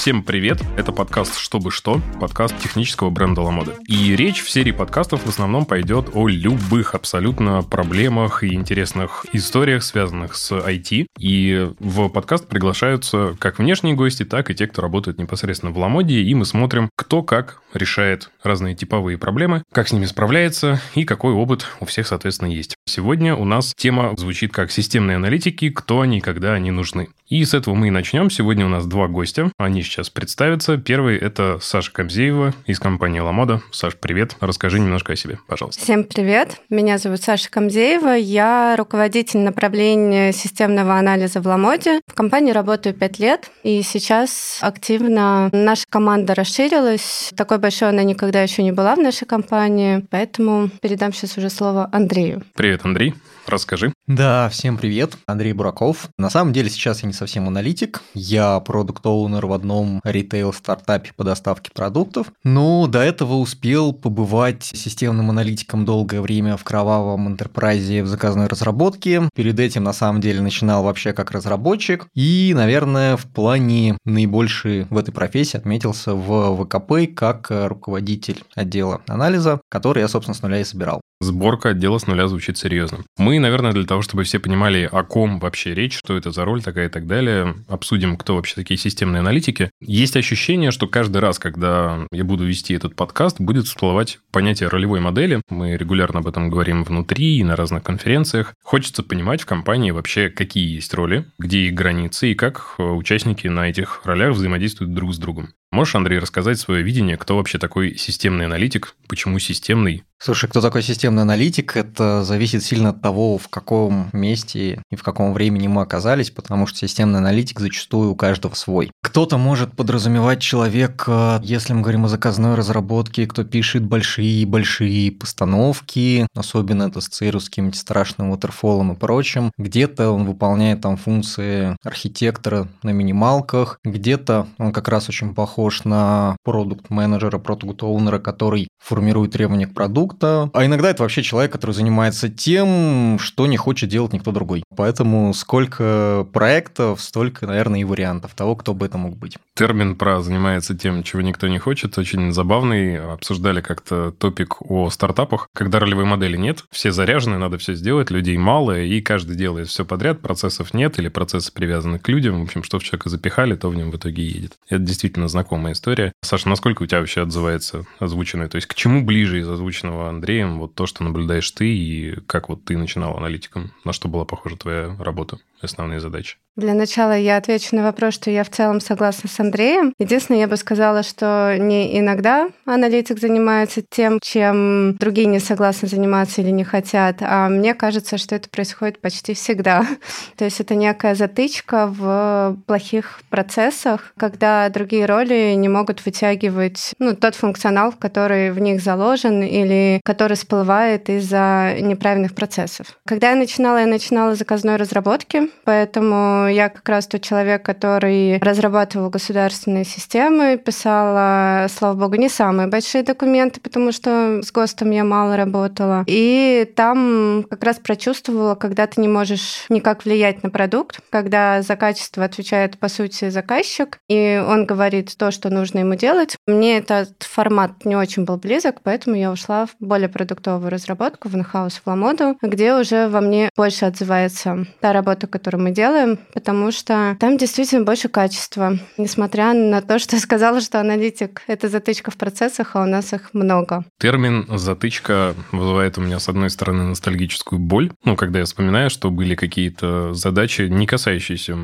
Всем привет! Это подкаст «Чтобы что», подкаст технического бренда «Ламода». И речь в серии подкастов в основном пойдет о любых абсолютно проблемах и интересных историях, связанных с IT. И в подкаст приглашаются как внешние гости, так и те, кто работает непосредственно в «Ламоде», и мы смотрим, кто как решает разные типовые проблемы, как с ними справляется и какой опыт у всех, соответственно, есть. Сегодня у нас тема звучит как «Системные аналитики. Кто они, когда они нужны?». И с этого мы и начнем. Сегодня у нас два гостя. Они сейчас представятся. Первый – это Саша Камзеева из компании «Ламода». Саш, привет. Расскажи немножко о себе, пожалуйста. Всем привет. Меня зовут Саша Камзеева. Я руководитель направления системного анализа в «Ламоде». В компании работаю пять лет. И сейчас активно наша команда расширилась. Такой большой она никогда еще не была в нашей компании. Поэтому передам сейчас уже слово Андрею. Привет, Андрей. Расскажи. Да, всем привет. Андрей Бураков. На самом деле сейчас я не совсем аналитик. Я продукт оунер в одном ритейл-стартапе по доставке продуктов. Но до этого успел побывать системным аналитиком долгое время в кровавом интерпрайзе в заказной разработке. Перед этим на самом деле начинал вообще как разработчик. И, наверное, в плане наибольший в этой профессии отметился в ВКП как руководитель отдела анализа, который я, собственно, с нуля и собирал. Сборка отдела с нуля звучит серьезно. Мы, наверное, для того, чтобы все понимали, о ком вообще речь, что это за роль такая и так далее, обсудим, кто вообще такие системные аналитики. Есть ощущение, что каждый раз, когда я буду вести этот подкаст, будет всплывать понятие ролевой модели. Мы регулярно об этом говорим внутри и на разных конференциях. Хочется понимать в компании вообще, какие есть роли, где их границы и как участники на этих ролях взаимодействуют друг с другом. Можешь, Андрей, рассказать свое видение, кто вообще такой системный аналитик, почему системный? Слушай, кто такой системный аналитик, это зависит сильно от того, в каком месте и в каком времени мы оказались, потому что системный аналитик зачастую у каждого свой. Кто-то может подразумевать человека, если мы говорим о заказной разработке, кто пишет большие-большие постановки, особенно это ассоциируют с каким-нибудь страшным waterfall и прочим. Где-то он выполняет там функции архитектора на минималках, где-то он как раз очень похож похож на продукт-менеджера, продукт-оунера, который формирует требования к продукту. А иногда это вообще человек, который занимается тем, что не хочет делать никто другой. Поэтому сколько проектов, столько, наверное, и вариантов того, кто бы это мог быть. Термин про занимается тем, чего никто не хочет, очень забавный. Обсуждали как-то топик о стартапах, когда ролевой модели нет, все заряжены, надо все сделать, людей мало, и каждый делает все подряд, процессов нет или процессы привязаны к людям. В общем, что в человека запихали, то в нем в итоге едет. Это действительно знакомо знакомая история. Саша, насколько у тебя вообще отзывается озвученное? То есть к чему ближе из озвученного Андреем вот то, что наблюдаешь ты, и как вот ты начинал аналитиком? На что была похожа твоя работа, основные задачи? Для начала я отвечу на вопрос, что я в целом согласна с Андреем. Единственное, я бы сказала, что не иногда аналитик занимается тем, чем другие не согласны заниматься или не хотят, а мне кажется, что это происходит почти всегда. То есть это некая затычка в плохих процессах, когда другие роли не могут вытягивать ну, тот функционал, который в них заложен или который всплывает из-за неправильных процессов. Когда я начинала, я начинала заказной разработки, поэтому я как раз тот человек, который разрабатывал государственные системы, писала, слава богу, не самые большие документы, потому что с ГОСТом я мало работала. И там как раз прочувствовала, когда ты не можешь никак влиять на продукт, когда за качество отвечает, по сути, заказчик, и он говорит то, что нужно ему делать. Мне этот формат не очень был близок, поэтому я ушла в более продуктовую разработку в инхаус в Ламоду, где уже во мне больше отзывается та работа, которую мы делаем, потому что там действительно больше качества. Несмотря на то, что я сказала, что аналитик — это затычка в процессах, а у нас их много. Термин «затычка» вызывает у меня, с одной стороны, ностальгическую боль. Ну, когда я вспоминаю, что были какие-то задачи, не касающиеся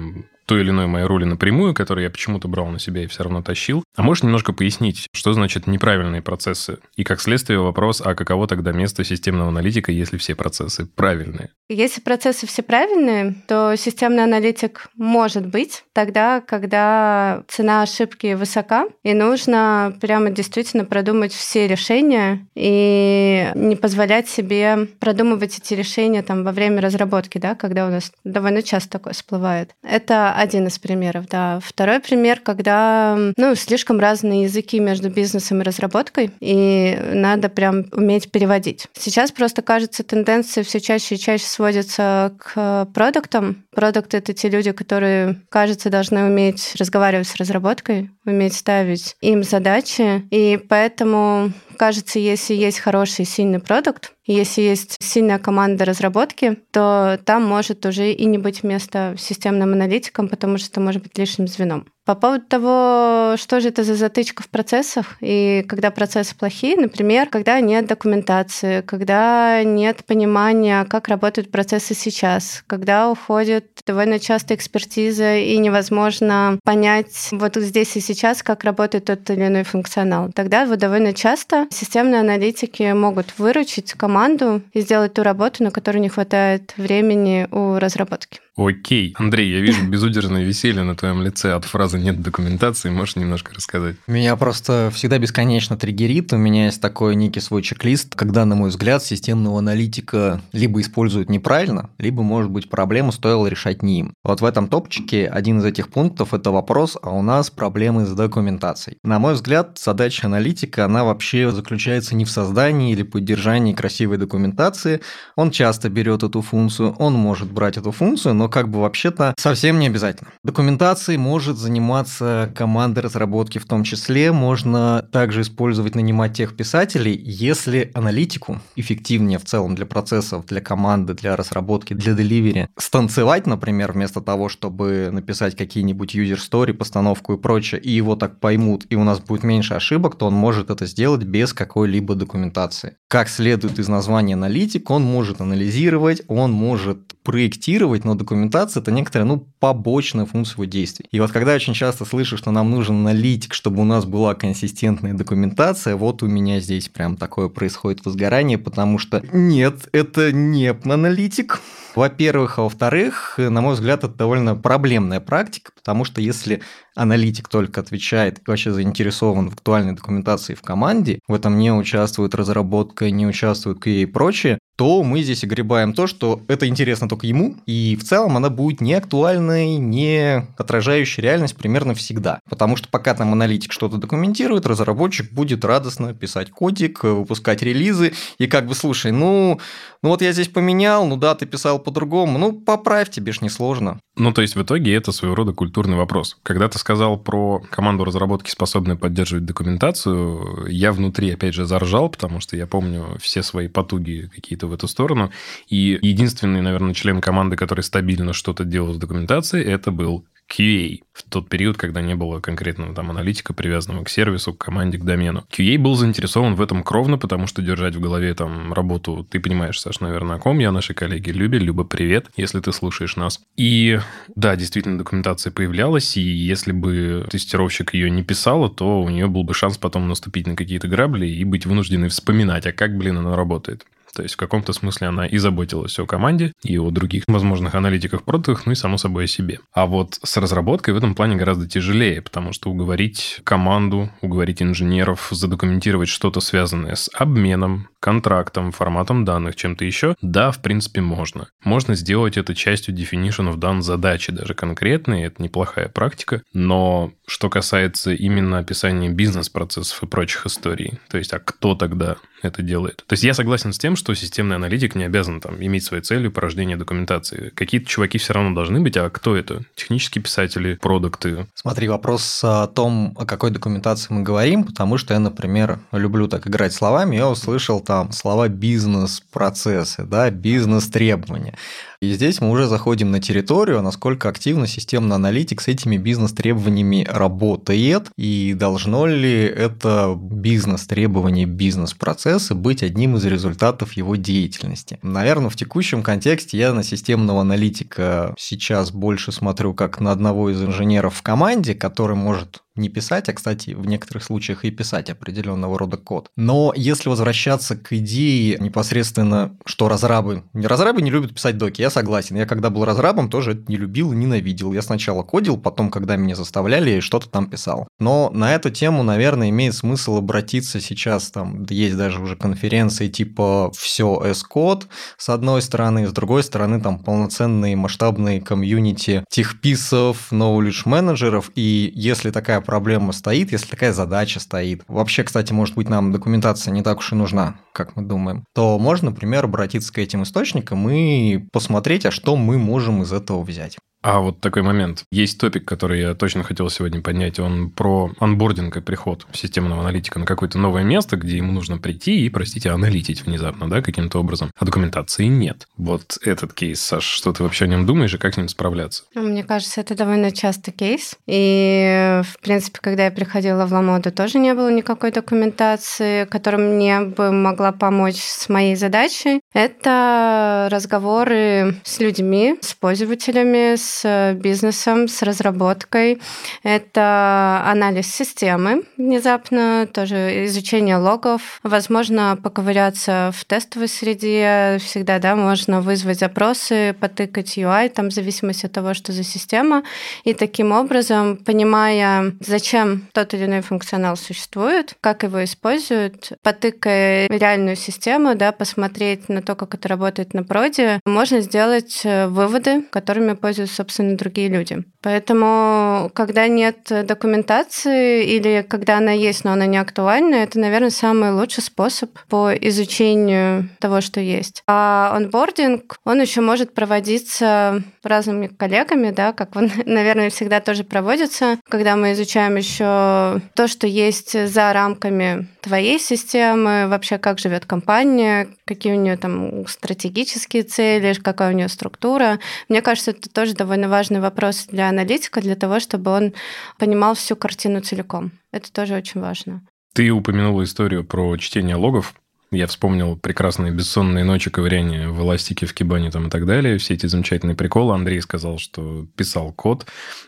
той или иной моей роли напрямую, которую я почему-то брал на себя и все равно тащил. А можешь немножко пояснить, что значит неправильные процессы? И как следствие вопрос, а каково тогда место системного аналитика, если все процессы правильные? Если процессы все правильные, то системный аналитик может быть тогда, когда цена ошибки высока, и нужно прямо действительно продумать все решения и не позволять себе продумывать эти решения там во время разработки, да, когда у нас довольно часто такое всплывает. Это один из примеров, да. Второй пример, когда ну, слишком разные языки между бизнесом и разработкой, и надо прям уметь переводить. Сейчас просто кажется, тенденция все чаще и чаще сводится к продуктам. Продукты — это те люди, которые, кажется, должны уметь разговаривать с разработкой, уметь ставить им задачи. И поэтому, кажется, если есть хороший, сильный продукт, если есть сильная команда разработки, то там может уже и не быть места системным аналитикам, потому что это может быть лишним звеном. По поводу того, что же это за затычка в процессах, и когда процессы плохие, например, когда нет документации, когда нет понимания, как работают процессы сейчас, когда уходит довольно часто экспертиза, и невозможно понять вот здесь и сейчас, как работает тот или иной функционал. Тогда вот довольно часто системные аналитики могут выручить команду и сделать ту работу, на которую не хватает времени у разработки. Окей. Андрей, я вижу безудержное веселье на твоем лице от фразы «нет документации». Можешь немножко рассказать? Меня просто всегда бесконечно триггерит. У меня есть такой некий свой чек-лист, когда, на мой взгляд, системного аналитика либо используют неправильно, либо, может быть, проблему стоило решать не им. Вот в этом топчике один из этих пунктов – это вопрос, а у нас проблемы с документацией. На мой взгляд, задача аналитика, она вообще заключается не в создании или поддержании красивой документации. Он часто берет эту функцию, он может брать эту функцию, но как бы вообще-то совсем не обязательно. Документацией может заниматься команда разработки в том числе. Можно также использовать, нанимать тех писателей, если аналитику эффективнее в целом для процессов, для команды, для разработки, для деливери станцевать, например, вместо того, чтобы написать какие-нибудь user story, постановку и прочее, и его так поймут, и у нас будет меньше ошибок, то он может это сделать без какой-либо документации. Как следует из названия аналитик, он может анализировать, он может проектировать, но документация – это некоторая, ну, побочная функция его действий. И вот когда очень часто слышу, что нам нужен аналитик, чтобы у нас была консистентная документация, вот у меня здесь прям такое происходит возгорание, потому что нет, это не аналитик, во-первых, а во-вторых, на мой взгляд, это довольно проблемная практика, потому что если аналитик только отвечает и вообще заинтересован в актуальной документации в команде, в этом не участвует разработка, не участвует QA и прочее, то мы здесь огребаем то, что это интересно только ему, и в целом она будет не актуальной, не отражающей реальность примерно всегда. Потому что пока там аналитик что-то документирует, разработчик будет радостно писать кодик, выпускать релизы, и как бы, слушай, ну, ну вот я здесь поменял, ну да, ты писал по-другому, ну поправь, тебе ж не сложно. Ну, то есть в итоге это своего рода культурный вопрос. Когда ты сказал про команду разработки, способную поддерживать документацию, я внутри, опять же, заржал, потому что я помню все свои потуги какие-то в эту сторону. И единственный, наверное, член команды, который стабильно что-то делал с документацией, это был QA в тот период, когда не было конкретного там аналитика, привязанного к сервису, к команде, к домену. QA был заинтересован в этом кровно, потому что держать в голове там работу, ты понимаешь, Саш, наверное, о ком я, наши коллеги Люби, Люба, привет, если ты слушаешь нас. И да, действительно, документация появлялась, и если бы тестировщик ее не писала, то у нее был бы шанс потом наступить на какие-то грабли и быть вынужденной вспоминать, а как, блин, она работает. То есть в каком-то смысле она и заботилась о команде, и о других возможных аналитиках продуктах, ну и, само собой, о себе. А вот с разработкой в этом плане гораздо тяжелее, потому что уговорить команду, уговорить инженеров задокументировать что-то связанное с обменом, контрактом, форматом данных, чем-то еще, да, в принципе, можно. Можно сделать это частью definition of done задачи, даже конкретные, это неплохая практика, но что касается именно описания бизнес-процессов и прочих историй, то есть, а кто тогда это делает? То есть, я согласен с тем, что системный аналитик не обязан там иметь своей целью порождение документации. Какие-то чуваки все равно должны быть, а кто это? Технические писатели, продукты? Смотри, вопрос о том, о какой документации мы говорим, потому что я, например, люблю так играть словами, я услышал там слова бизнес-процессы, да, бизнес-требования. И здесь мы уже заходим на территорию, насколько активно системный аналитик с этими бизнес-требованиями работает, и должно ли это бизнес-требование, бизнес-процессы быть одним из результатов его деятельности. Наверное, в текущем контексте я на системного аналитика сейчас больше смотрю как на одного из инженеров в команде, который может не писать, а, кстати, в некоторых случаях и писать определенного рода код. Но если возвращаться к идее непосредственно, что разрабы... Разрабы не любят писать доки. я согласен. Я когда был разрабом, тоже это не любил и ненавидел. Я сначала кодил, потом, когда меня заставляли, что-то там писал. Но на эту тему, наверное, имеет смысл обратиться сейчас. Там есть даже уже конференции типа «Все S-код» с одной стороны, с другой стороны там полноценные масштабные комьюнити техписов, knowledge менеджеров. И если такая проблема стоит, если такая задача стоит, вообще, кстати, может быть, нам документация не так уж и нужна, как мы думаем, то можно, например, обратиться к этим источникам и посмотреть, а что мы можем из этого взять. А вот такой момент. Есть топик, который я точно хотел сегодня поднять. Он про анбординг и приход системного аналитика на какое-то новое место, где ему нужно прийти и, простите, аналитить внезапно, да, каким-то образом. А документации нет. Вот этот кейс, Саш, что ты вообще о нем думаешь и как с ним справляться? Мне кажется, это довольно частый кейс. И, в принципе, когда я приходила в Ламоду, тоже не было никакой документации, которая мне бы могла помочь с моей задачей. Это разговоры с людьми, с пользователями, с с бизнесом, с разработкой. Это анализ системы внезапно, тоже изучение логов. Возможно, поковыряться в тестовой среде. Всегда да, можно вызвать запросы, потыкать UI, там, в зависимости от того, что за система. И таким образом, понимая, зачем тот или иной функционал существует, как его используют, потыкая реальную систему, да, посмотреть на то, как это работает на проде, можно сделать э, выводы, которыми пользуются собственно, другие люди. Поэтому, когда нет документации или когда она есть, но она не актуальна, это, наверное, самый лучший способ по изучению того, что есть. А онбординг, он еще может проводиться разными коллегами, да, как он, наверное, всегда тоже проводится, когда мы изучаем еще то, что есть за рамками твоей системы, вообще как живет компания, какие у нее там стратегические цели, какая у нее структура. Мне кажется, это тоже довольно важный вопрос для аналитика для того, чтобы он понимал всю картину целиком. Это тоже очень важно. Ты упомянула историю про чтение логов. Я вспомнил прекрасные бессонные ночи ковыряния в эластике, в кибане там и так далее. Все эти замечательные приколы. Андрей сказал, что писал код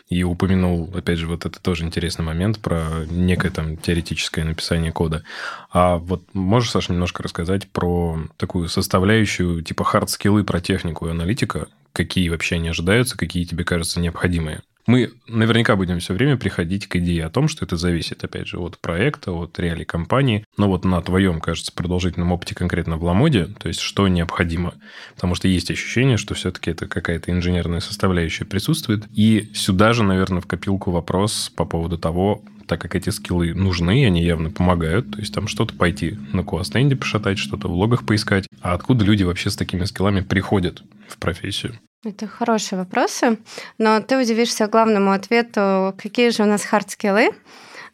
и упомянул, опять же, вот это тоже интересный момент про некое там теоретическое написание кода. А вот можешь, Саша, немножко рассказать про такую составляющую типа хард-скиллы про технику и аналитика? Какие вообще они ожидаются, какие тебе кажутся необходимые? Мы наверняка будем все время приходить к идее о том, что это зависит, опять же, от проекта, от реалий компании. Но вот на твоем, кажется, продолжительном опыте конкретно в Ламоде, то есть что необходимо. Потому что есть ощущение, что все-таки это какая-то инженерная составляющая присутствует. И сюда же, наверное, в копилку вопрос по поводу того, так как эти скиллы нужны, они явно помогают. То есть там что-то пойти на куастенде пошатать, что-то в логах поискать. А откуда люди вообще с такими скиллами приходят в профессию? Это хорошие вопросы, но ты удивишься главному ответу, какие же у нас хард-скиллы.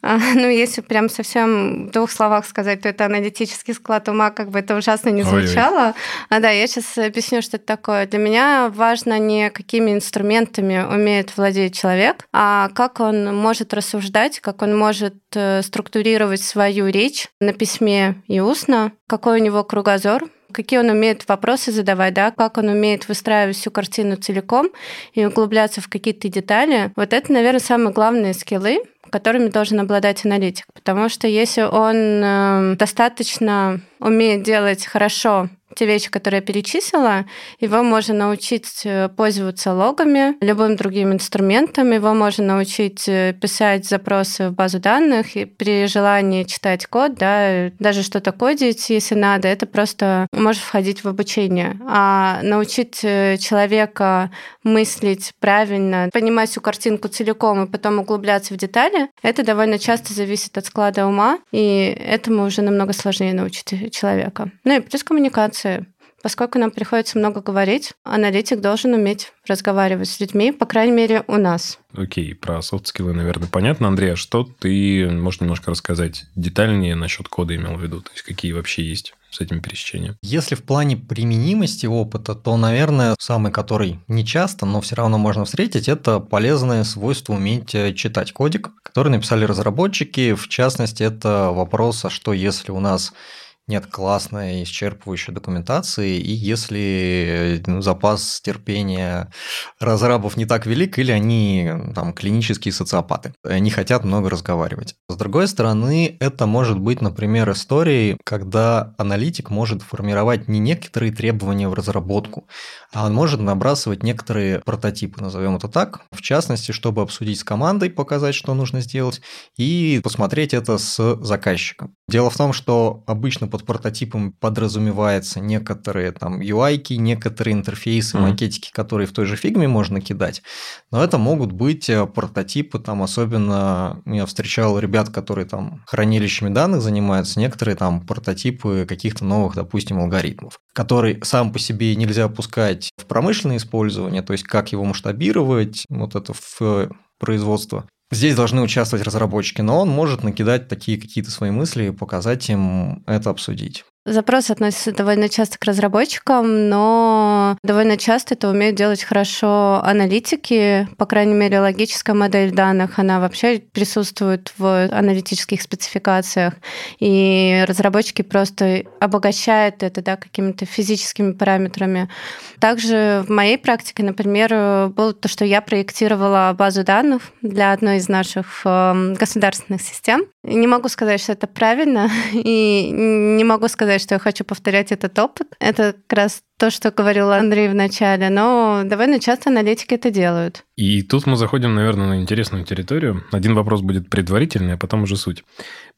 А, ну, если прям совсем в двух словах сказать, то это аналитический склад ума, как бы это ужасно не звучало. А, да, я сейчас объясню, что это такое. Для меня важно не какими инструментами умеет владеть человек, а как он может рассуждать, как он может э, структурировать свою речь на письме и устно, какой у него кругозор, какие он умеет вопросы задавать, да, как он умеет выстраивать всю картину целиком и углубляться в какие-то детали. Вот это, наверное, самые главные скиллы, которыми должен обладать аналитик. Потому что если он э, достаточно умеет делать хорошо те вещи, которые я перечислила, его можно научить э, пользоваться логами, любым другим инструментом, его можно научить э, писать запросы в базу данных и при желании читать код, да, даже что-то кодить, если надо, это просто может входить в обучение. А научить э, человека мыслить правильно, понимать всю картинку целиком и потом углубляться в детали, это довольно часто зависит от склада ума, и этому уже намного сложнее научить человека. Ну и плюс коммуникация коммуникации. Поскольку нам приходится много говорить, аналитик должен уметь разговаривать с людьми, по крайней мере, у нас. Окей, про софт-скиллы, наверное, понятно. Андрей, а что ты можешь немножко рассказать детальнее насчет кода имел в виду? То есть какие вообще есть с этим пересечением? Если в плане применимости опыта, то, наверное, самый, который не часто, но все равно можно встретить, это полезное свойство уметь э, читать кодик, который написали разработчики. В частности, это вопрос, а что если у нас нет классной исчерпывающей документации, и если ну, запас терпения разрабов не так велик, или они там клинические социопаты, они хотят много разговаривать. С другой стороны, это может быть, например, историей, когда аналитик может формировать не некоторые требования в разработку, а он может набрасывать некоторые прототипы, назовем это так, в частности, чтобы обсудить с командой, показать, что нужно сделать, и посмотреть это с заказчиком. Дело в том, что обычно под прототипом подразумевается некоторые там UI-ки, некоторые интерфейсы, mm-hmm. макетики, которые в той же фигме можно кидать, но это могут быть э, прототипы, там особенно я встречал ребят, которые там хранилищами данных занимаются, некоторые там прототипы каких-то новых, допустим, алгоритмов, который сам по себе нельзя опускать в промышленное использование, то есть как его масштабировать, вот это в производство. Здесь должны участвовать разработчики, но он может накидать такие какие-то свои мысли и показать им это обсудить. Запрос относится довольно часто к разработчикам, но довольно часто это умеют делать хорошо аналитики. По крайней мере, логическая модель данных, она вообще присутствует в аналитических спецификациях. И разработчики просто обогащают это да, какими-то физическими параметрами. Также в моей практике, например, было то, что я проектировала базу данных для одной из наших эм, государственных систем. Не могу сказать, что это правильно, и не могу сказать, что я хочу повторять этот опыт. Это как раз то, что говорил Андрей в начале, но довольно часто аналитики это делают. И тут мы заходим, наверное, на интересную территорию. Один вопрос будет предварительный, а потом уже суть.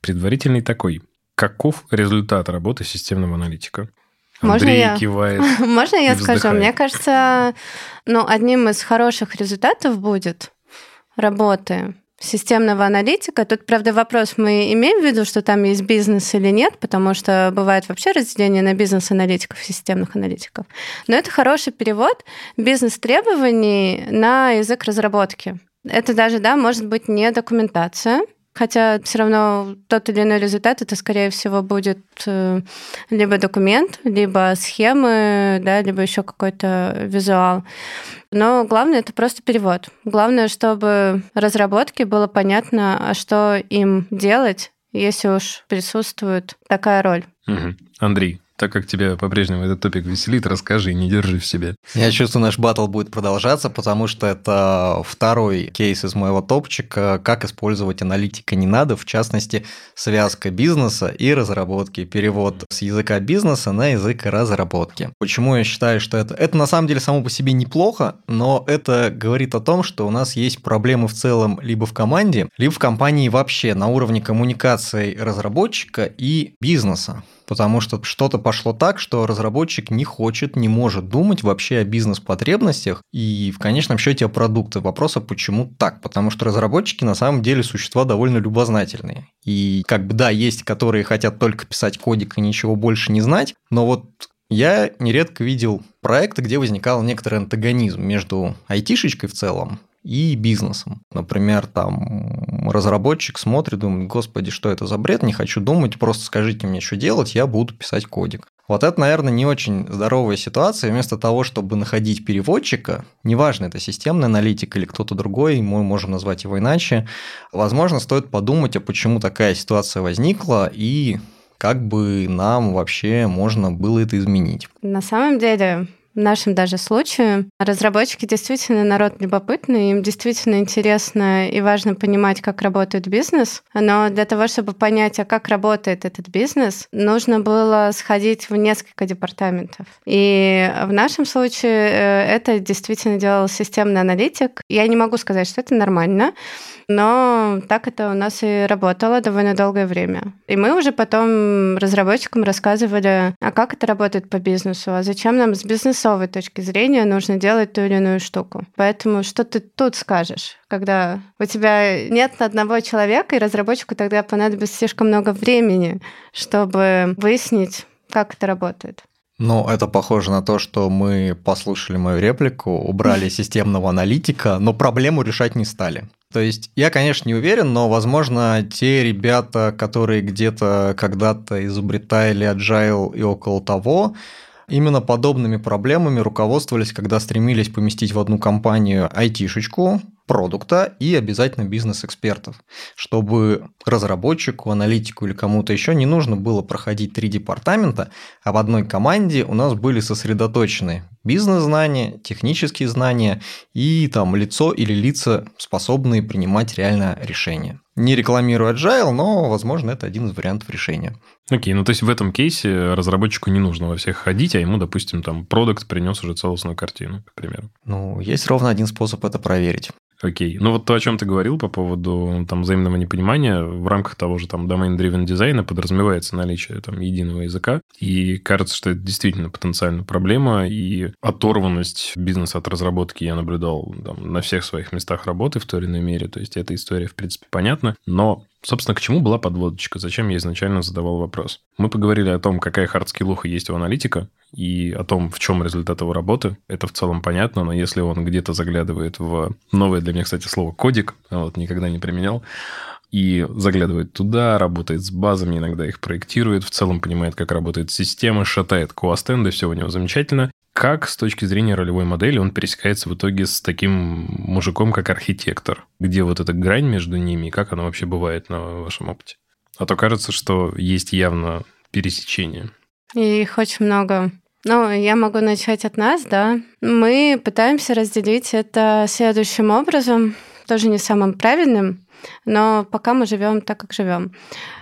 Предварительный такой. Каков результат работы системного аналитика? Можно Андрей я? кивает. Можно я скажу? Мне кажется, ну, одним из хороших результатов будет работы системного аналитика. Тут, правда, вопрос, мы имеем в виду, что там есть бизнес или нет, потому что бывает вообще разделение на бизнес-аналитиков системных аналитиков. Но это хороший перевод бизнес-требований на язык разработки. Это даже, да, может быть не документация, Хотя все равно тот или иной результат это, скорее всего, будет э, либо документ, либо схемы, да, либо еще какой-то визуал. Но главное это просто перевод. Главное, чтобы разработке было понятно, а что им делать, если уж присутствует такая роль. Мгм. Андрей, так как тебя по-прежнему этот топик веселит, расскажи, не держи в себе. Я чувствую, наш батл будет продолжаться, потому что это второй кейс из моего топчика, как использовать аналитика не надо, в частности, связка бизнеса и разработки, перевод с языка бизнеса на язык разработки. Почему я считаю, что это... Это на самом деле само по себе неплохо, но это говорит о том, что у нас есть проблемы в целом либо в команде, либо в компании вообще на уровне коммуникации разработчика и бизнеса потому что что-то пошло так, что разработчик не хочет, не может думать вообще о бизнес-потребностях и в конечном счете о продукте. Вопрос, а почему так? Потому что разработчики на самом деле существа довольно любознательные. И как бы да, есть, которые хотят только писать кодик и ничего больше не знать, но вот я нередко видел проекты, где возникал некоторый антагонизм между айтишечкой в целом и бизнесом. Например, там разработчик смотрит, думает, господи, что это за бред, не хочу думать, просто скажите мне, что делать, я буду писать кодик. Вот это, наверное, не очень здоровая ситуация. Вместо того, чтобы находить переводчика, неважно, это системный аналитик или кто-то другой, мы можем назвать его иначе, возможно, стоит подумать, а почему такая ситуация возникла и как бы нам вообще можно было это изменить. На самом деле, в нашем даже случае разработчики действительно народ любопытный, им действительно интересно и важно понимать, как работает бизнес. Но для того, чтобы понять, а как работает этот бизнес, нужно было сходить в несколько департаментов. И в нашем случае э, это действительно делал системный аналитик. Я не могу сказать, что это нормально, но так это у нас и работало довольно долгое время. И мы уже потом разработчикам рассказывали, а как это работает по бизнесу, а зачем нам с бизнесовой точки зрения нужно делать ту или иную штуку. Поэтому что ты тут скажешь? когда у тебя нет одного человека, и разработчику тогда понадобится слишком много времени, чтобы выяснить, как это работает. Ну, это похоже на то, что мы послушали мою реплику, убрали системного аналитика, но проблему решать не стали. То есть я, конечно, не уверен, но, возможно, те ребята, которые где-то когда-то изобретали agile и около того, именно подобными проблемами руководствовались, когда стремились поместить в одну компанию айтишечку, продукта и обязательно бизнес-экспертов, чтобы разработчику, аналитику или кому-то еще не нужно было проходить три департамента, а в одной команде у нас были сосредоточены бизнес-знания, технические знания и там лицо или лица, способные принимать реально решения. Не рекламирую Agile, но, возможно, это один из вариантов решения. Окей, ну то есть в этом кейсе разработчику не нужно во всех ходить, а ему, допустим, там продукт принес уже целостную картину, к примеру. Ну, есть ровно один способ это проверить. Окей. Ну вот то, о чем ты говорил по поводу там взаимного непонимания, в рамках того же там domain-driven дизайна подразумевается наличие там единого языка. И кажется, что это действительно потенциально проблема. И оторванность бизнеса от разработки я наблюдал там, на всех своих местах работы в той или иной мере. То есть эта история, в принципе, понятна. Но Собственно, к чему была подводочка? Зачем я изначально задавал вопрос? Мы поговорили о том, какая хардскиллуха есть у аналитика, и о том, в чем результат его работы. Это в целом понятно, но если он где-то заглядывает в новое для меня, кстати, слово кодик, вот никогда не применял, и заглядывает туда, работает с базами, иногда их проектирует, в целом понимает, как работает система, шатает коастенды, все у него замечательно. Как с точки зрения ролевой модели он пересекается в итоге с таким мужиком, как архитектор? Где вот эта грань между ними и как она вообще бывает на вашем опыте? А то кажется, что есть явно пересечение. И их очень много. Ну, я могу начать от нас, да. Мы пытаемся разделить это следующим образом, тоже не самым правильным, но пока мы живем так, как живем.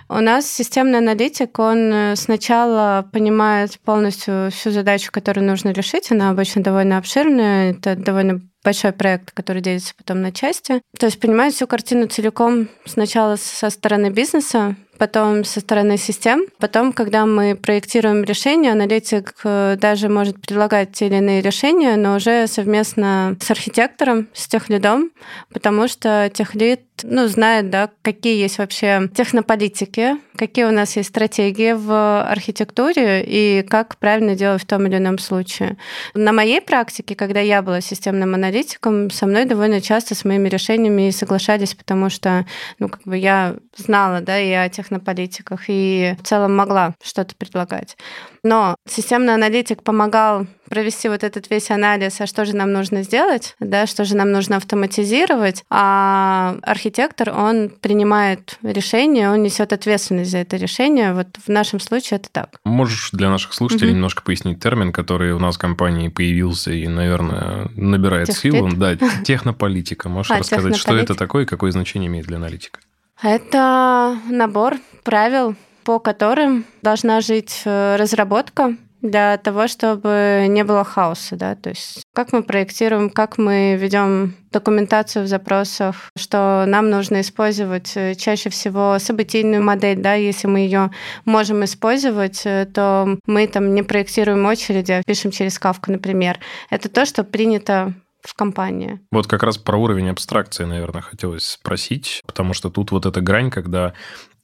У нас системный аналитик, он э, сначала понимает полностью всю задачу, которую нужно решить. Она обычно довольно обширная, это довольно большой проект, который делится потом на части. То есть понимает всю картину целиком сначала со стороны бизнеса, потом со стороны систем. Потом, когда мы проектируем решение, аналитик э, даже может предлагать те или иные решения, но уже совместно с архитектором, с техлидом, потому что техлид ну, знает, да, какие есть вообще технополитики, какие у нас есть стратегии в архитектуре и как правильно делать в том или ином случае. На моей практике, когда я была системным аналитиком, со мной довольно часто с моими решениями соглашались, потому что, ну, как бы я знала, да, и о технополитиках, и в целом могла что-то предлагать. Но системный аналитик помогал провести вот этот весь анализ, а что же нам нужно сделать, да, что же нам нужно автоматизировать, а архитектор, он принимает решение, он несет ответственность за это решение. Вот в нашем случае это так. Можешь для наших слушателей угу. немножко пояснить термин, который у нас в компании появился и, наверное, набирает Техлит? силу? Да, технополитика. Можешь а, рассказать, что это такое и какое значение имеет для аналитика? Это набор правил, по которым должна жить э, разработка для того, чтобы не было хаоса, да, то есть как мы проектируем, как мы ведем документацию в запросах, что нам нужно использовать э, чаще всего событийную модель, да, если мы ее можем использовать, э, то мы там не проектируем очереди, а пишем через кавку, например. Это то, что принято в компании. Вот как раз про уровень абстракции, наверное, хотелось спросить, потому что тут вот эта грань, когда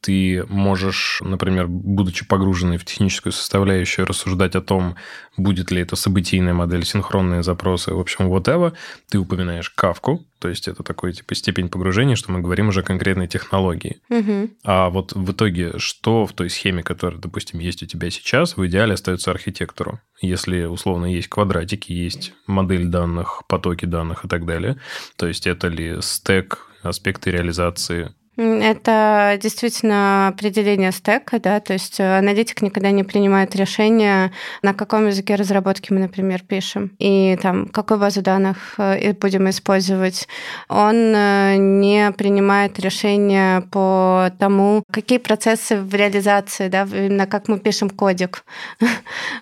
ты можешь, например, будучи погруженной в техническую составляющую, рассуждать о том, будет ли это событийная модель, синхронные запросы, в общем, whatever. Ты упоминаешь кавку, то есть это такой типа степень погружения, что мы говорим уже о конкретной технологии. Угу. А вот в итоге, что в той схеме, которая, допустим, есть у тебя сейчас, в идеале остается архитектору? Если, условно, есть квадратики, есть модель данных, потоки данных и так далее, то есть это ли стек, аспекты реализации, это действительно определение стека, да, то есть э, аналитик никогда не принимает решение, на каком языке разработки мы, например, пишем, и там, какую базу данных э, будем использовать. Он э, не принимает решение по тому, какие процессы в реализации, да, именно как мы пишем кодик.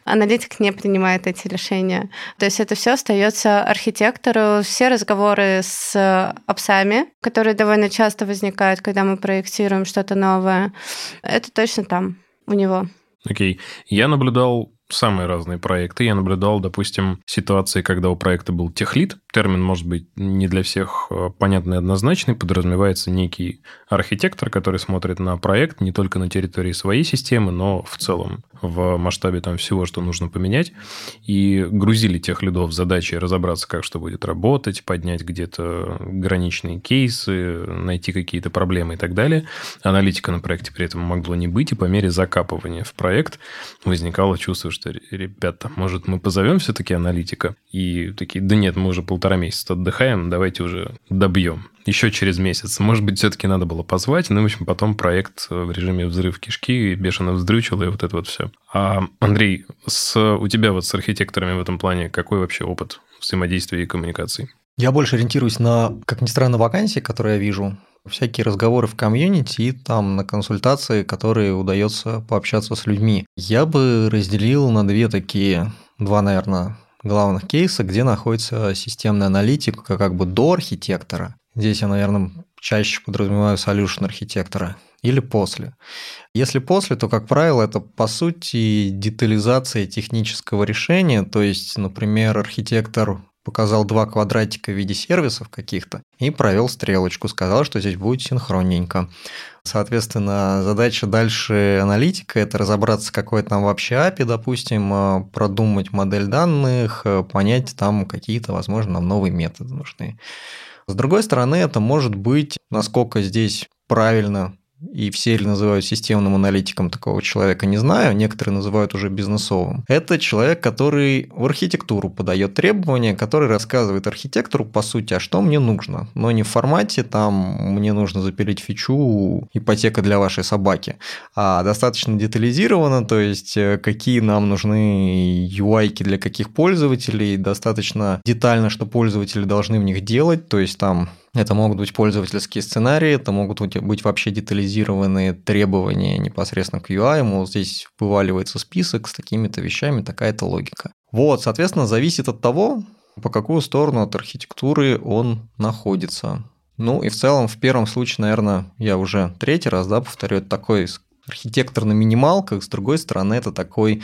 Аналитик не принимает эти решения. То есть это все остается архитектору. Все разговоры с апсами, которые довольно часто возникают, когда мы проектируем что-то новое. Это точно там, у него. Окей. Okay. Я наблюдал самые разные проекты. Я наблюдал, допустим, ситуации, когда у проекта был техлит. Термин может быть не для всех э, понятный однозначный. Подразумевается некий архитектор, который смотрит на проект не только на территории своей системы, но в целом в масштабе там всего, что нужно поменять. И грузили тех лидов задачи разобраться, как что будет работать, поднять где-то граничные кейсы, найти какие-то проблемы и так далее. Аналитика на проекте при этом могло не быть, и по мере закапывания в проект возникало чувство, что, ребята, может, мы позовем все-таки аналитика? И такие, да нет, мы уже полтора месяца отдыхаем, давайте уже добьем. Еще через месяц. Может быть, все-таки надо было позвать. Ну, в общем, потом проект в режиме взрыв кишки бешено вздрючил, и вот это вот все. А, Андрей, с, у тебя вот с архитекторами в этом плане какой вообще опыт взаимодействия и коммуникации? Я больше ориентируюсь на, как ни странно, вакансии, которые я вижу всякие разговоры в комьюнити и там на консультации, которые удается пообщаться с людьми. Я бы разделил на две такие, два, наверное, главных кейса, где находится системный аналитик как бы до архитектора. Здесь я, наверное, чаще подразумеваю solution архитектора или после. Если после, то, как правило, это, по сути, детализация технического решения, то есть, например, архитектор показал два квадратика в виде сервисов каких-то и провел стрелочку, сказал, что здесь будет синхронненько. Соответственно, задача дальше аналитика – это разобраться, какой там вообще API, допустим, э, продумать модель данных, э, понять там какие-то, возможно, нам новые методы нужны. С другой стороны, это может быть, насколько здесь правильно и все ли называют системным аналитиком такого человека, не знаю, некоторые называют уже бизнесовым. Это человек, который в архитектуру подает требования, который рассказывает архитектору, по сути, а что мне нужно, но не в формате там мне нужно запилить фичу ипотека для вашей собаки, а достаточно детализированно, то есть э, какие нам нужны UI для каких пользователей, достаточно детально, что пользователи должны в них делать, то есть там это могут быть пользовательские сценарии, это могут быть вообще детализированные требования непосредственно к UI, мол, здесь вываливается список с такими-то вещами, такая-то логика. Вот, соответственно, зависит от того, по какую сторону от архитектуры он находится. Ну и в целом, в первом случае, наверное, я уже третий раз, да, повторю, это такой архитектор на минималках, с другой стороны, это такой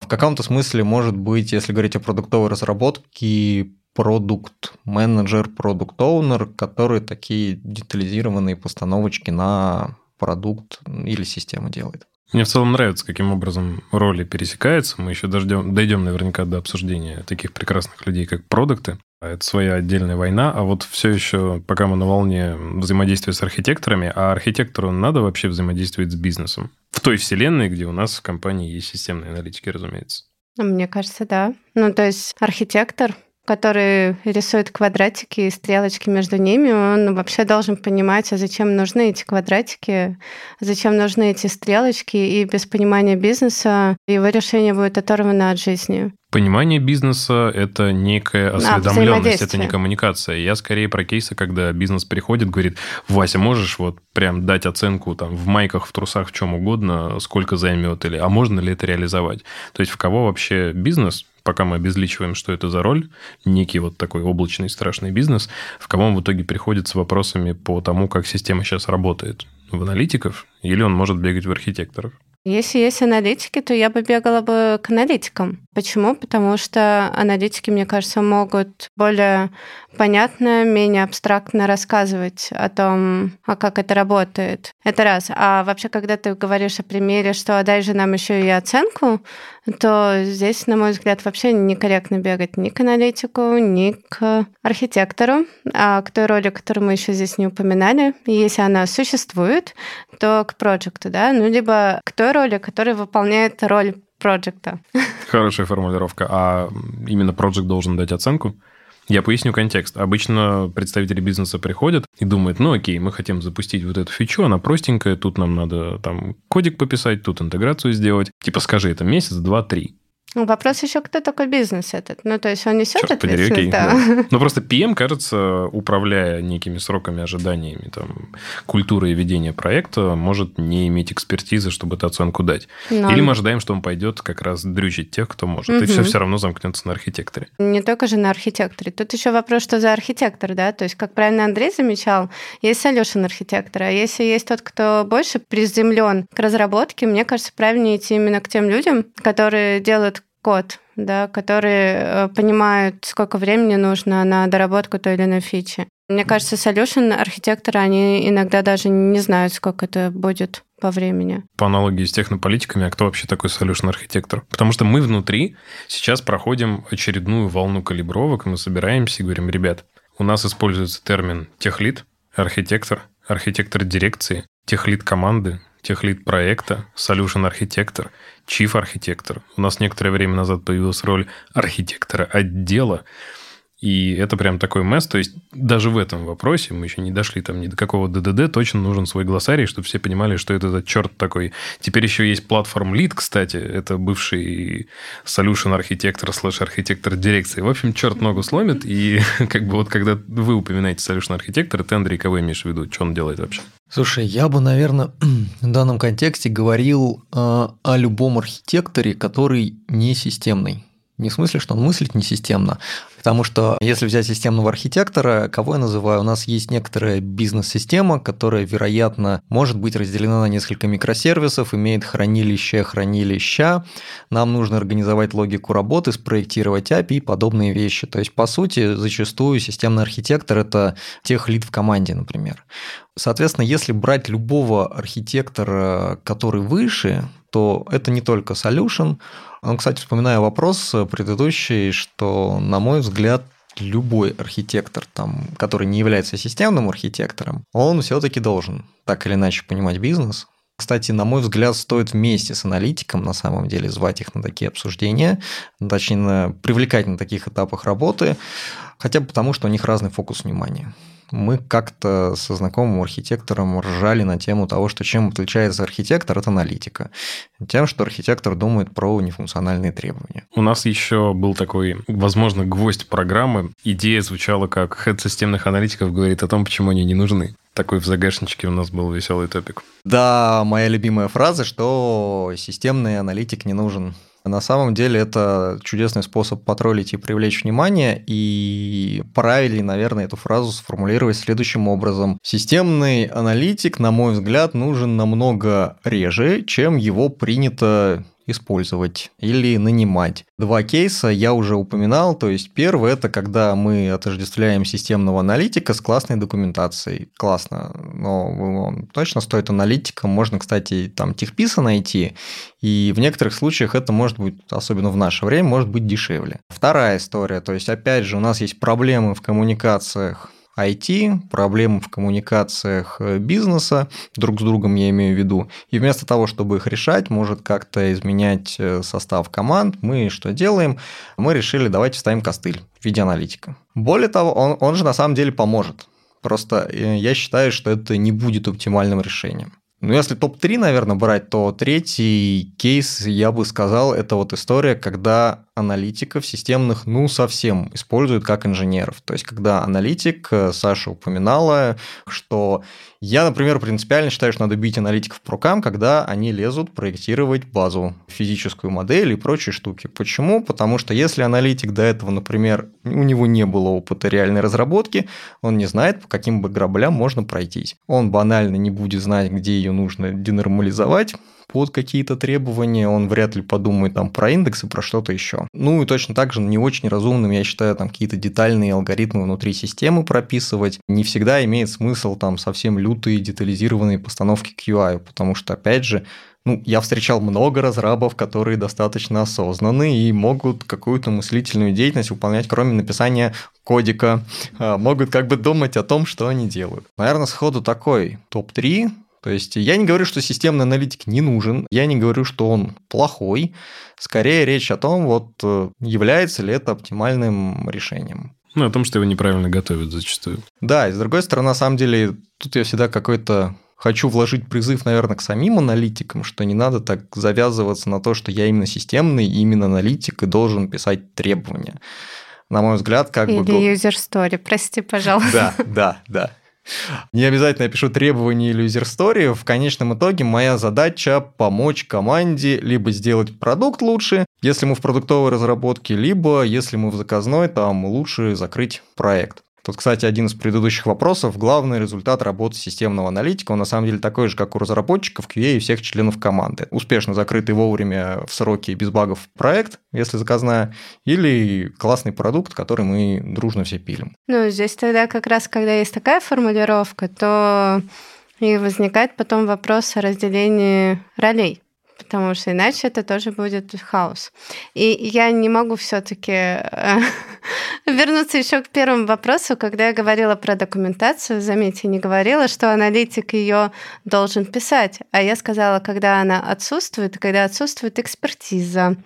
в каком-то смысле может быть, если говорить о продуктовой разработке, продукт-менеджер, продукт-оунер, которые такие детализированные постановочки на продукт или систему делает. Мне в целом нравится, каким образом роли пересекаются. Мы еще дождем, дойдем наверняка до обсуждения таких прекрасных людей, как продукты. Это своя отдельная война, а вот все еще, пока мы на волне взаимодействия с архитекторами, а архитектору надо вообще взаимодействовать с бизнесом. В той вселенной, где у нас в компании есть системные аналитики, разумеется. Мне кажется, да. Ну, то есть архитектор который рисует квадратики и стрелочки между ними, он вообще должен понимать, а зачем нужны эти квадратики, зачем нужны эти стрелочки, и без понимания бизнеса его решение будет оторвано от жизни. Понимание бизнеса – это некая осведомленность, это не коммуникация. Я скорее про кейсы, когда бизнес приходит, говорит, Вася, можешь вот прям дать оценку там в майках, в трусах, в чем угодно, сколько займет, или а можно ли это реализовать? То есть в кого вообще бизнес, пока мы обезличиваем, что это за роль, некий вот такой облачный страшный бизнес, в кого он в итоге приходит с вопросами по тому, как система сейчас работает? В аналитиков? Или он может бегать в архитекторов? Если есть аналитики, то я бы бегала бы к аналитикам. Почему? Потому что аналитики, мне кажется, могут более понятно, менее абстрактно рассказывать о том, а как это работает. Это раз. А вообще, когда ты говоришь о примере, что дай же нам еще и оценку, то здесь, на мой взгляд, вообще некорректно бегать ни к аналитику, ни к архитектору, а к той роли, которую мы еще здесь не упоминали. Если она существует, то к проекту, да, ну либо к той роли, которая выполняет роль проекта. Хорошая формулировка. А именно проект должен дать оценку? Я поясню контекст. Обычно представители бизнеса приходят и думают, ну окей, мы хотим запустить вот эту фичу, она простенькая, тут нам надо там кодик пописать, тут интеграцию сделать. Типа скажи, это месяц, два, три. Ну, вопрос еще, кто такой бизнес этот? Ну, то есть он несет Черт ответственность? Подери, да. да. Ну, просто PM, кажется, управляя некими сроками, ожиданиями, там, культурой ведения проекта, может не иметь экспертизы, чтобы эту оценку дать. Но... Или мы ожидаем, что он пойдет как раз дрючить тех, кто может. Угу. И все все равно замкнется на архитекторе. Не только же на архитекторе. Тут еще вопрос, что за архитектор, да? То есть, как правильно Андрей замечал, есть solution архитектора. А если есть тот, кто больше приземлен к разработке, мне кажется, правильнее идти именно к тем людям, которые делают код, да, которые э, понимают, сколько времени нужно на доработку той или иной фичи. Мне кажется, solution архитекторы, они иногда даже не знают, сколько это будет по времени. По аналогии с технополитиками, а кто вообще такой solution архитектор? Потому что мы внутри сейчас проходим очередную волну калибровок, и мы собираемся и говорим, ребят, у нас используется термин техлит, архитектор, архитектор дирекции, техлит команды, техлит проекта, solution архитектор, chief архитектор. У нас некоторое время назад появилась роль архитектора отдела. И это прям такой месс. То есть даже в этом вопросе мы еще не дошли там ни до какого ДДД. Точно нужен свой глоссарий, чтобы все понимали, что это за черт такой. Теперь еще есть платформ лид, кстати. Это бывший solution архитектор слэш архитектор дирекции. В общем, черт ногу сломит. И как бы вот когда вы упоминаете solution архитектор, это Андрей, кого имеешь в виду? Что он делает вообще? Слушай, я бы, наверное, в данном контексте говорил э, о любом архитекторе, который не системный. Не в смысле, что он мыслит несистемно, потому что если взять системного архитектора, кого я называю, у нас есть некоторая бизнес-система, которая, вероятно, может быть разделена на несколько микросервисов, имеет хранилище, хранилища. Нам нужно организовать логику работы, спроектировать API и подобные вещи. То есть, по сути, зачастую системный архитектор – это тех лид в команде, например. Соответственно, если брать любого архитектора, который выше, то это не только solution. Ну, кстати, вспоминаю вопрос предыдущий, что, на мой взгляд, любой архитектор, там, который не является системным архитектором, он все-таки должен так или иначе понимать бизнес. Кстати, на мой взгляд, стоит вместе с аналитиком на самом деле звать их на такие обсуждения, точнее, привлекать на таких этапах работы, хотя бы потому, что у них разный фокус внимания мы как-то со знакомым архитектором ржали на тему того, что чем отличается архитектор от аналитика. Тем, что архитектор думает про нефункциональные требования. У нас еще был такой, возможно, гвоздь программы. Идея звучала как хед системных аналитиков говорит о том, почему они не нужны. Такой в загашничке у нас был веселый топик. Да, моя любимая фраза, что системный аналитик не нужен. На самом деле это чудесный способ потроллить и привлечь внимание, и правильнее, наверное, эту фразу сформулировать следующим образом. Системный аналитик, на мой взгляд, нужен намного реже, чем его принято использовать или нанимать. Два кейса я уже упоминал, то есть первый это когда мы отождествляем системного аналитика с классной документацией. Классно, но точно стоит аналитиком, можно, кстати, там техписа найти, и в некоторых случаях это может быть, особенно в наше время, может быть дешевле. Вторая история, то есть опять же у нас есть проблемы в коммуникациях IT, проблемы в коммуникациях э, бизнеса, друг с другом я имею в виду. И вместо того, чтобы их решать, может как-то изменять э, состав команд, мы что делаем? Мы решили, давайте вставим костыль в виде аналитика. Более того, он, он же на самом деле поможет. Просто э, я считаю, что это не будет оптимальным решением. Ну, если топ-3, наверное, брать, то третий кейс, я бы сказал, это вот история, когда аналитиков системных, ну, совсем используют как инженеров. То есть, когда аналитик, э, Саша упоминала, что я, например, принципиально считаю, что надо бить аналитиков по рукам, когда они лезут проектировать базу, физическую модель и прочие штуки. Почему? Потому что если аналитик до этого, например, у него не было опыта реальной разработки, он не знает, по каким бы граблям можно пройтись. Он банально не будет знать, где ее нужно денормализовать, под какие-то требования, он вряд ли подумает там про индексы, про что-то еще. Ну и точно так же не очень разумным, я считаю, там какие-то детальные алгоритмы внутри системы прописывать. Не всегда имеет смысл там совсем лютые детализированные постановки UI, потому что, опять же, ну, я встречал много разрабов, которые достаточно осознанны и могут какую-то мыслительную деятельность выполнять, кроме написания кодика, а, могут как бы думать о том, что они делают. Наверное, сходу такой топ-3 то есть я не говорю, что системный аналитик не нужен, я не говорю, что он плохой. Скорее речь о том, вот э, является ли это оптимальным решением. Ну, о том, что его неправильно готовят зачастую. Да, и с другой стороны, на самом деле, тут я всегда какой-то хочу вложить призыв, наверное, к самим аналитикам, что не надо так завязываться на то, что я именно системный, именно аналитик и должен писать требования. На мой взгляд, как Или бы... Или user story, прости, пожалуйста. Да, да, да. Не обязательно я пишу требования или story. В конечном итоге моя задача помочь команде либо сделать продукт лучше, если мы в продуктовой разработке, либо если мы в заказной, там лучше закрыть проект. Тут, кстати, один из предыдущих вопросов. Главный результат работы системного аналитика, он на самом деле такой же, как у разработчиков, QA и всех членов команды. Успешно закрытый вовремя в сроки без багов проект, если заказная, или классный продукт, который мы дружно все пилим. Ну, здесь тогда как раз, когда есть такая формулировка, то и возникает потом вопрос о разделении ролей. Потому что иначе это тоже будет хаос. И я не могу все-таки э, вернуться еще к первому вопросу, когда я говорила про документацию. Заметьте, не говорила, что аналитик ее должен писать, а я сказала, когда она отсутствует, когда отсутствует экспертиза.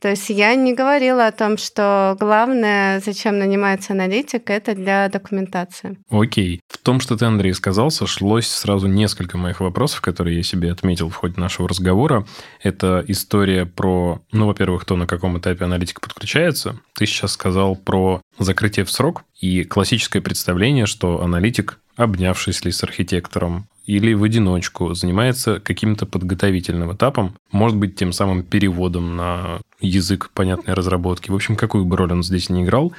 То есть я не говорила о том, что главное, зачем нанимается аналитик, это для документации. Окей. В том, что ты, Андрей, сказал, сошлось сразу несколько моих вопросов, которые я себе отметил в ходе нашего разговора. Это история про, ну, во-первых, то, на каком этапе аналитика подключается. Ты сейчас сказал про закрытие в срок и классическое представление, что аналитик обнявшись ли с архитектором, или в одиночку, занимается каким-то подготовительным этапом, может быть, тем самым переводом на язык понятной разработки. В общем, какую бы роль он здесь не играл,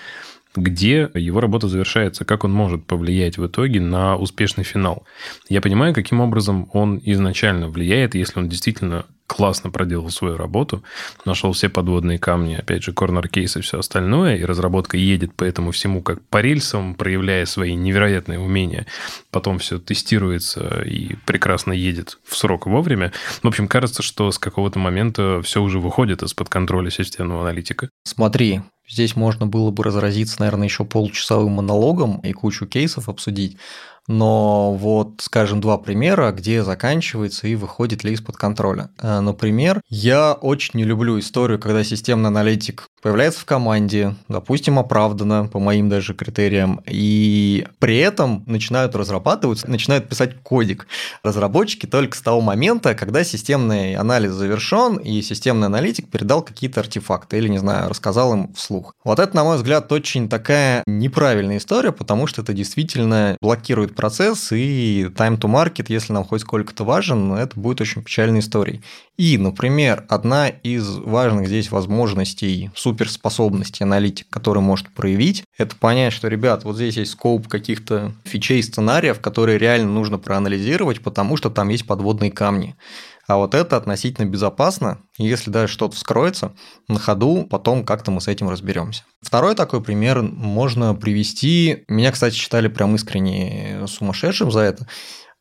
где его работа завершается, как он может повлиять в итоге на успешный финал. Я понимаю, каким образом он изначально влияет, если он действительно классно проделал свою работу, нашел все подводные камни, опять же, корнер-кейс и все остальное, и разработка едет по этому всему как по рельсам, проявляя свои невероятные умения. Потом все тестируется и прекрасно едет в срок вовремя. В общем, кажется, что с какого-то момента все уже выходит из-под контроля системного аналитика. Смотри, Здесь можно было бы разразиться, наверное, еще полчасовым монологом и кучу кейсов обсудить. Но вот, скажем, два примера, где заканчивается и выходит ли из-под контроля. Э, например, я очень не люблю историю, когда системный аналитик появляется в команде, допустим, оправданно, по моим даже критериям, и при этом начинают разрабатывать, начинают писать кодик. Разработчики только с того момента, когда системный анализ завершен, и системный аналитик передал какие-то артефакты или, не знаю, рассказал им вслух. Вот это, на мой взгляд, очень такая неправильная история, потому что это действительно блокирует процесс, и time to market, если нам хоть сколько-то важен, это будет очень печальной историей. И, например, одна из важных здесь возможностей, суперспособностей аналитик, который может проявить, это понять, что, ребят, вот здесь есть скоп каких-то фичей, сценариев, которые реально нужно проанализировать, потому что там есть подводные камни. А вот это относительно безопасно, если даже что-то вскроется, на ходу потом как-то мы с этим разберемся. Второй такой пример можно привести. Меня, кстати, считали прям искренне сумасшедшим за это.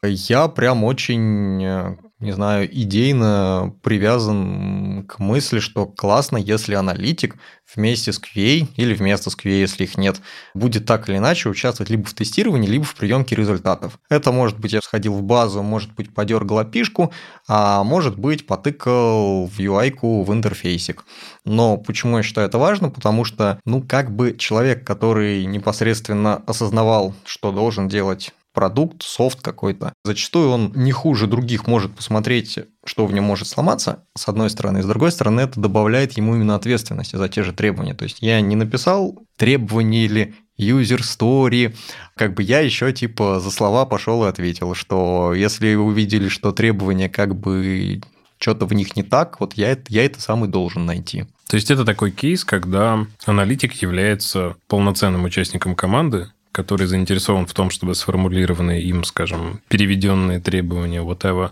Я прям очень не знаю, идейно привязан к мысли, что классно, если аналитик вместе с QA или вместо с QA, если их нет, будет так или иначе участвовать либо в тестировании, либо в приемке результатов. Это может быть, я сходил в базу, может быть, подергал опишку, а может быть, потыкал в UI-ку в интерфейсик. Но почему я считаю это важно? Потому что, ну, как бы человек, который непосредственно осознавал, что должен делать продукт, софт какой-то. Зачастую он не хуже других может посмотреть, что в нем может сломаться, с одной стороны. с другой стороны, это добавляет ему именно ответственности за те же требования. То есть я не написал требования или user story, как бы я еще типа за слова пошел и ответил, что если вы увидели, что требования как бы что-то в них не так, вот я, я это самый должен найти. То есть это такой кейс, когда аналитик является полноценным участником команды, который заинтересован в том, чтобы сформулированные им, скажем, переведенные требования, whatever,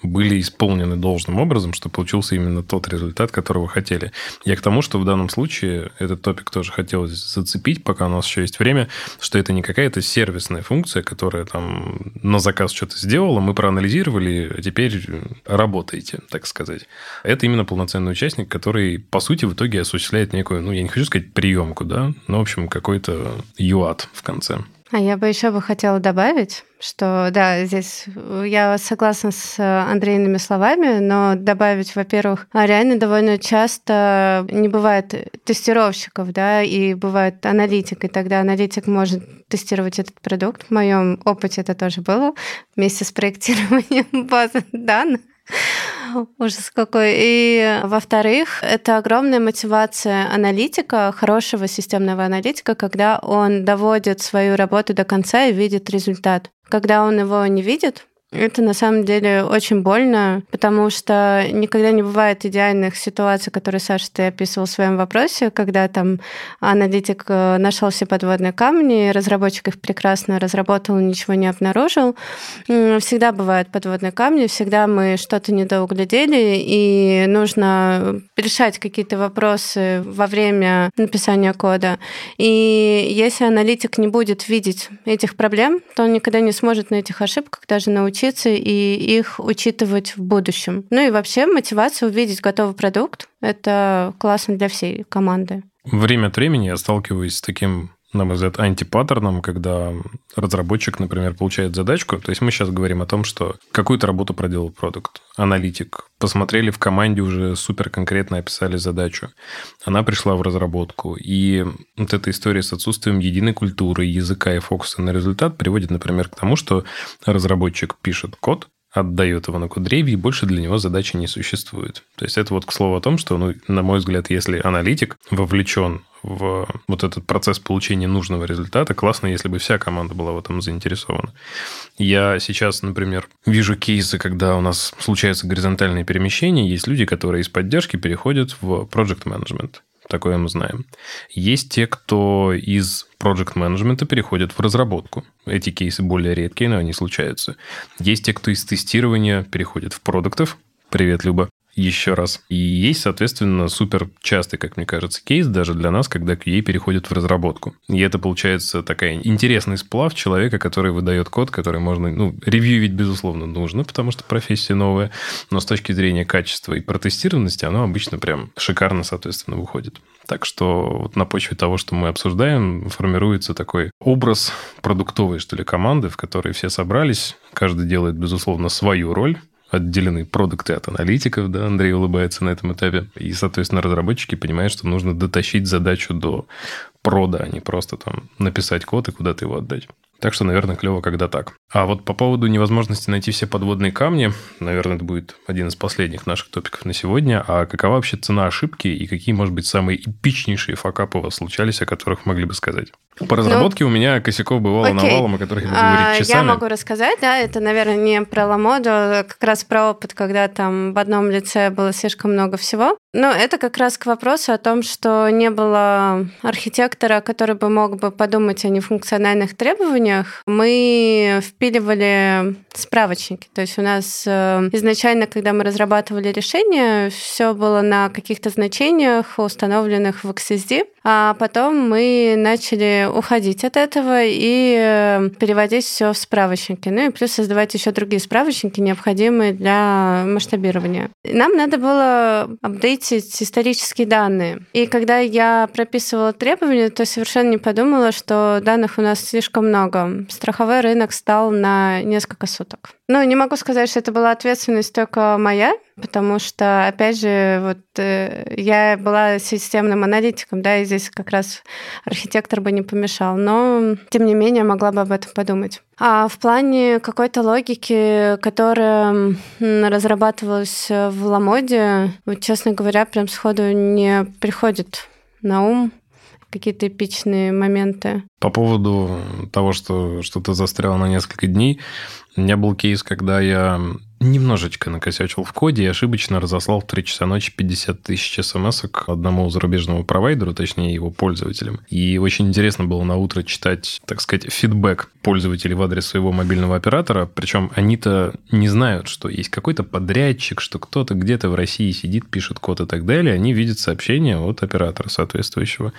были исполнены должным образом, что получился именно тот результат, которого хотели. Я к тому, что в данном случае этот топик тоже хотелось зацепить, пока у нас еще есть время, что это не какая-то сервисная функция, которая там на заказ что-то сделала, мы проанализировали, а теперь работаете, так сказать. Это именно полноценный участник, который, по сути, в итоге осуществляет некую, ну, я не хочу сказать приемку, да, но, в общем, какой-то юат в конце конце. А я бы еще бы хотела добавить, что да, здесь я согласна с Андрейными словами, но добавить, во-первых, реально довольно часто не бывает тестировщиков, да, и бывает аналитик, и тогда аналитик может тестировать этот продукт. В моем опыте это тоже было вместе с проектированием базы данных. Ужас какой. И, во-вторых, это огромная мотивация аналитика, хорошего системного аналитика, когда он доводит свою работу до конца и видит результат. Когда он его не видит, это на самом деле очень больно, потому что никогда не бывает идеальных ситуаций, которые, Саша, ты описывал в своем вопросе, когда там аналитик э, нашел все подводные камни, разработчик их прекрасно разработал, ничего не обнаружил. Всегда бывают подводные камни, всегда мы что-то недоуглядели, и нужно решать какие-то вопросы во время написания кода. И если аналитик не будет видеть этих проблем, то он никогда не сможет на этих ошибках даже научиться учиться и их учитывать в будущем. Ну и вообще мотивация увидеть готовый продукт – это классно для всей команды. Время от времени я сталкиваюсь с таким на мой взгляд, антипаттерном, когда разработчик, например, получает задачку. То есть мы сейчас говорим о том, что какую-то работу проделал продукт, аналитик, посмотрели в команде, уже супер конкретно описали задачу. Она пришла в разработку. И вот эта история с отсутствием единой культуры, языка и фокуса на результат приводит, например, к тому, что разработчик пишет код, отдает его на кудреве, и больше для него задачи не существует. То есть это вот к слову о том, что, ну, на мой взгляд, если аналитик вовлечен в вот этот процесс получения нужного результата. Классно, если бы вся команда была в этом заинтересована. Я сейчас, например, вижу кейсы, когда у нас случаются горизонтальные перемещения. Есть люди, которые из поддержки переходят в project management. Такое мы знаем. Есть те, кто из project менеджмента переходят в разработку. Эти кейсы более редкие, но они случаются. Есть те, кто из тестирования переходит в продуктов. Привет, Люба еще раз. И есть, соответственно, супер частый, как мне кажется, кейс даже для нас, когда QA переходит в разработку. И это получается такая интересный сплав человека, который выдает код, который можно, ну, ревьюить, безусловно, нужно, потому что профессия новая, но с точки зрения качества и протестированности оно обычно прям шикарно, соответственно, выходит. Так что вот на почве того, что мы обсуждаем, формируется такой образ продуктовой, что ли, команды, в которой все собрались, каждый делает, безусловно, свою роль, отделены продукты от аналитиков, да, Андрей улыбается на этом этапе. И, соответственно, разработчики понимают, что нужно дотащить задачу до прода, а не просто там написать код и куда-то его отдать. Так что, наверное, клево, когда так. А вот по поводу невозможности найти все подводные камни, наверное, это будет один из последних наших топиков на сегодня. А какова вообще цена ошибки и какие, может быть, самые эпичнейшие факапы у вас случались, о которых могли бы сказать? По разработке ну, у меня косяков бывало окей. навалом, о которых я могу а, говорить часами. Я могу рассказать, да, это, наверное, не про Ламоду, а как раз про опыт, когда там в одном лице было слишком много всего. Но это как раз к вопросу о том, что не было архитектора, который бы мог бы подумать о нефункциональных требованиях. Мы впиливали справочники. То есть у нас э, изначально, когда мы разрабатывали решение, все было на каких-то значениях, установленных в XSD, а потом мы начали уходить от этого и э, переводить все в справочники. Ну и плюс создавать еще другие справочники, необходимые для масштабирования. Нам надо было апдейтить исторические данные. И когда я прописывала требования, то совершенно не подумала, что данных у нас слишком много. Страховой рынок стал на несколько суток. Ну, не могу сказать, что это была ответственность только моя, потому что, опять же, вот э, я была системным аналитиком, да, и здесь как раз архитектор бы не помешал, но, тем не менее, могла бы об этом подумать. А в плане какой-то логики, которая разрабатывалась в Ламоде, вот, честно говоря, прям сходу не приходит на ум какие-то эпичные моменты. По поводу того, что что-то застряло на несколько дней, у меня был кейс, когда я немножечко накосячил в коде и ошибочно разослал в 3 часа ночи 50 тысяч смс к одному зарубежному провайдеру, точнее его пользователям. И очень интересно было на утро читать, так сказать, фидбэк пользователей в адрес своего мобильного оператора. Причем они-то не знают, что есть какой-то подрядчик, что кто-то где-то в России сидит, пишет код и так далее. Они видят сообщение от оператора соответствующего.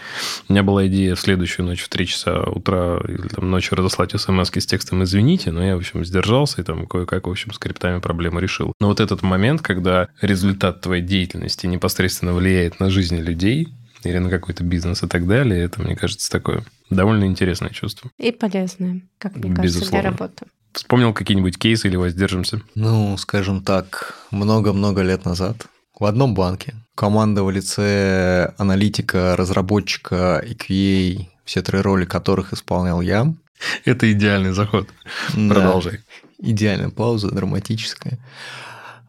У меня была идея в следующую ночь в 3 часа утра или там ночью разослать смс с текстом «Извините», но я, в общем, сдержался и там кое-как, в общем, скриптами проблему решил. Но вот этот момент, когда результат твоей деятельности непосредственно влияет на жизни людей, или на какой-то бизнес и так далее, это, мне кажется, такое довольно интересное чувство. И полезное, как мне кажется, Безусловно. для работы. Вспомнил какие-нибудь кейсы или воздержимся? Ну, скажем так, много-много лет назад в одном банке команда в лице аналитика, разработчика и QA, все три роли которых исполнял я. Это идеальный заход. Да. Продолжай идеальная пауза, драматическая.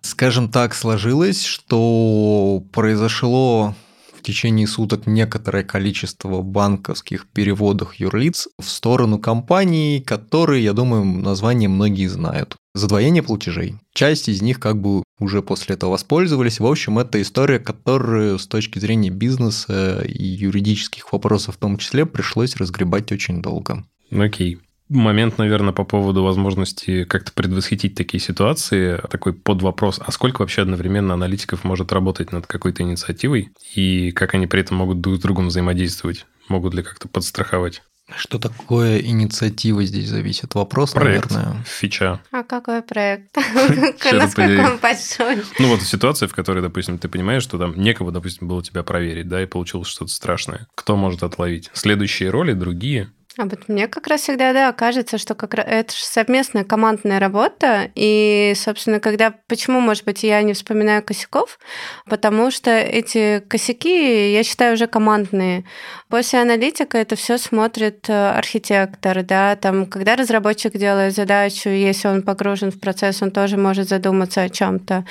Скажем так, сложилось, что произошло в течение суток некоторое количество банковских переводов юрлиц в сторону компаний, которые, я думаю, название многие знают. Задвоение платежей. Часть из них как бы уже после этого воспользовались. В общем, это история, которую с точки зрения бизнеса и юридических вопросов в том числе пришлось разгребать очень долго. Окей момент, наверное, по поводу возможности как-то предвосхитить такие ситуации, такой под вопрос, а сколько вообще одновременно аналитиков может работать над какой-то инициативой, и как они при этом могут друг с другом взаимодействовать? Могут ли как-то подстраховать? Что такое инициатива здесь зависит? Вопрос, Проект, наверное. фича. А какой проект? Насколько он большой? Ну вот ситуация, в которой, допустим, ты понимаешь, что там некого, допустим, было тебя проверить, да, и получилось что-то страшное. Кто может отловить? Следующие роли другие. А вот мне как раз всегда, да, кажется, что как раз это же совместная командная работа, и, собственно, когда, почему, может быть, я не вспоминаю косяков, потому что эти косяки, я считаю, уже командные. После аналитика это все смотрит э, архитектор, да, там, когда разработчик делает задачу, если он погружен в процесс, он тоже может задуматься о чем-то.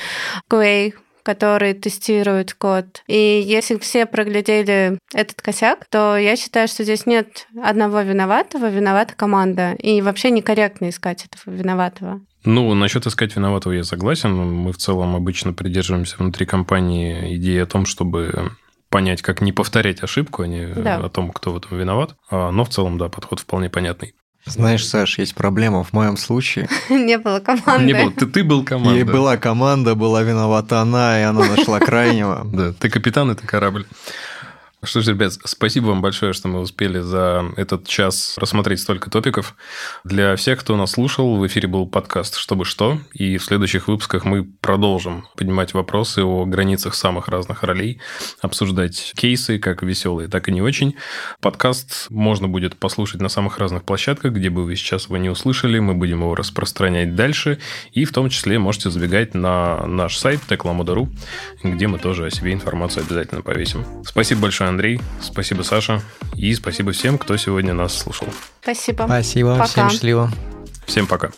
QA который тестирует код. И если все проглядели этот косяк, то я считаю, что здесь нет одного виноватого, виновата команда. И вообще некорректно искать этого виноватого. Ну, насчет искать виноватого я согласен. Мы в целом обычно придерживаемся внутри компании идеи о том, чтобы понять, как не повторять ошибку, а не Да. о том, кто в этом виноват. А, Но в целом, да, подход вполне понятный. Знаешь, Саш, есть проблема в моем случае. Не было команды. Не было, ты, ты был командой. Ей была команда, была виновата она, и она нашла крайнего. Да, ты капитан, это корабль. Что ж, ребят, спасибо вам большое, что мы успели за этот час рассмотреть столько топиков. Для всех, кто нас слушал, в эфире был подкаст «Чтобы что», и в следующих выпусках мы продолжим поднимать вопросы о границах самых разных ролей, обсуждать кейсы, как веселые, так и не очень. Подкаст можно будет послушать на самых разных площадках, где бы вы сейчас его не услышали, мы будем его распространять дальше, и в том числе можете забегать на наш сайт techlamoda.ru, где мы тоже о себе информацию обязательно повесим. Спасибо большое, Андрей, спасибо, Саша, и спасибо всем, кто сегодня нас слушал. Спасибо. Спасибо, Пока. всем счастливо. Всем пока.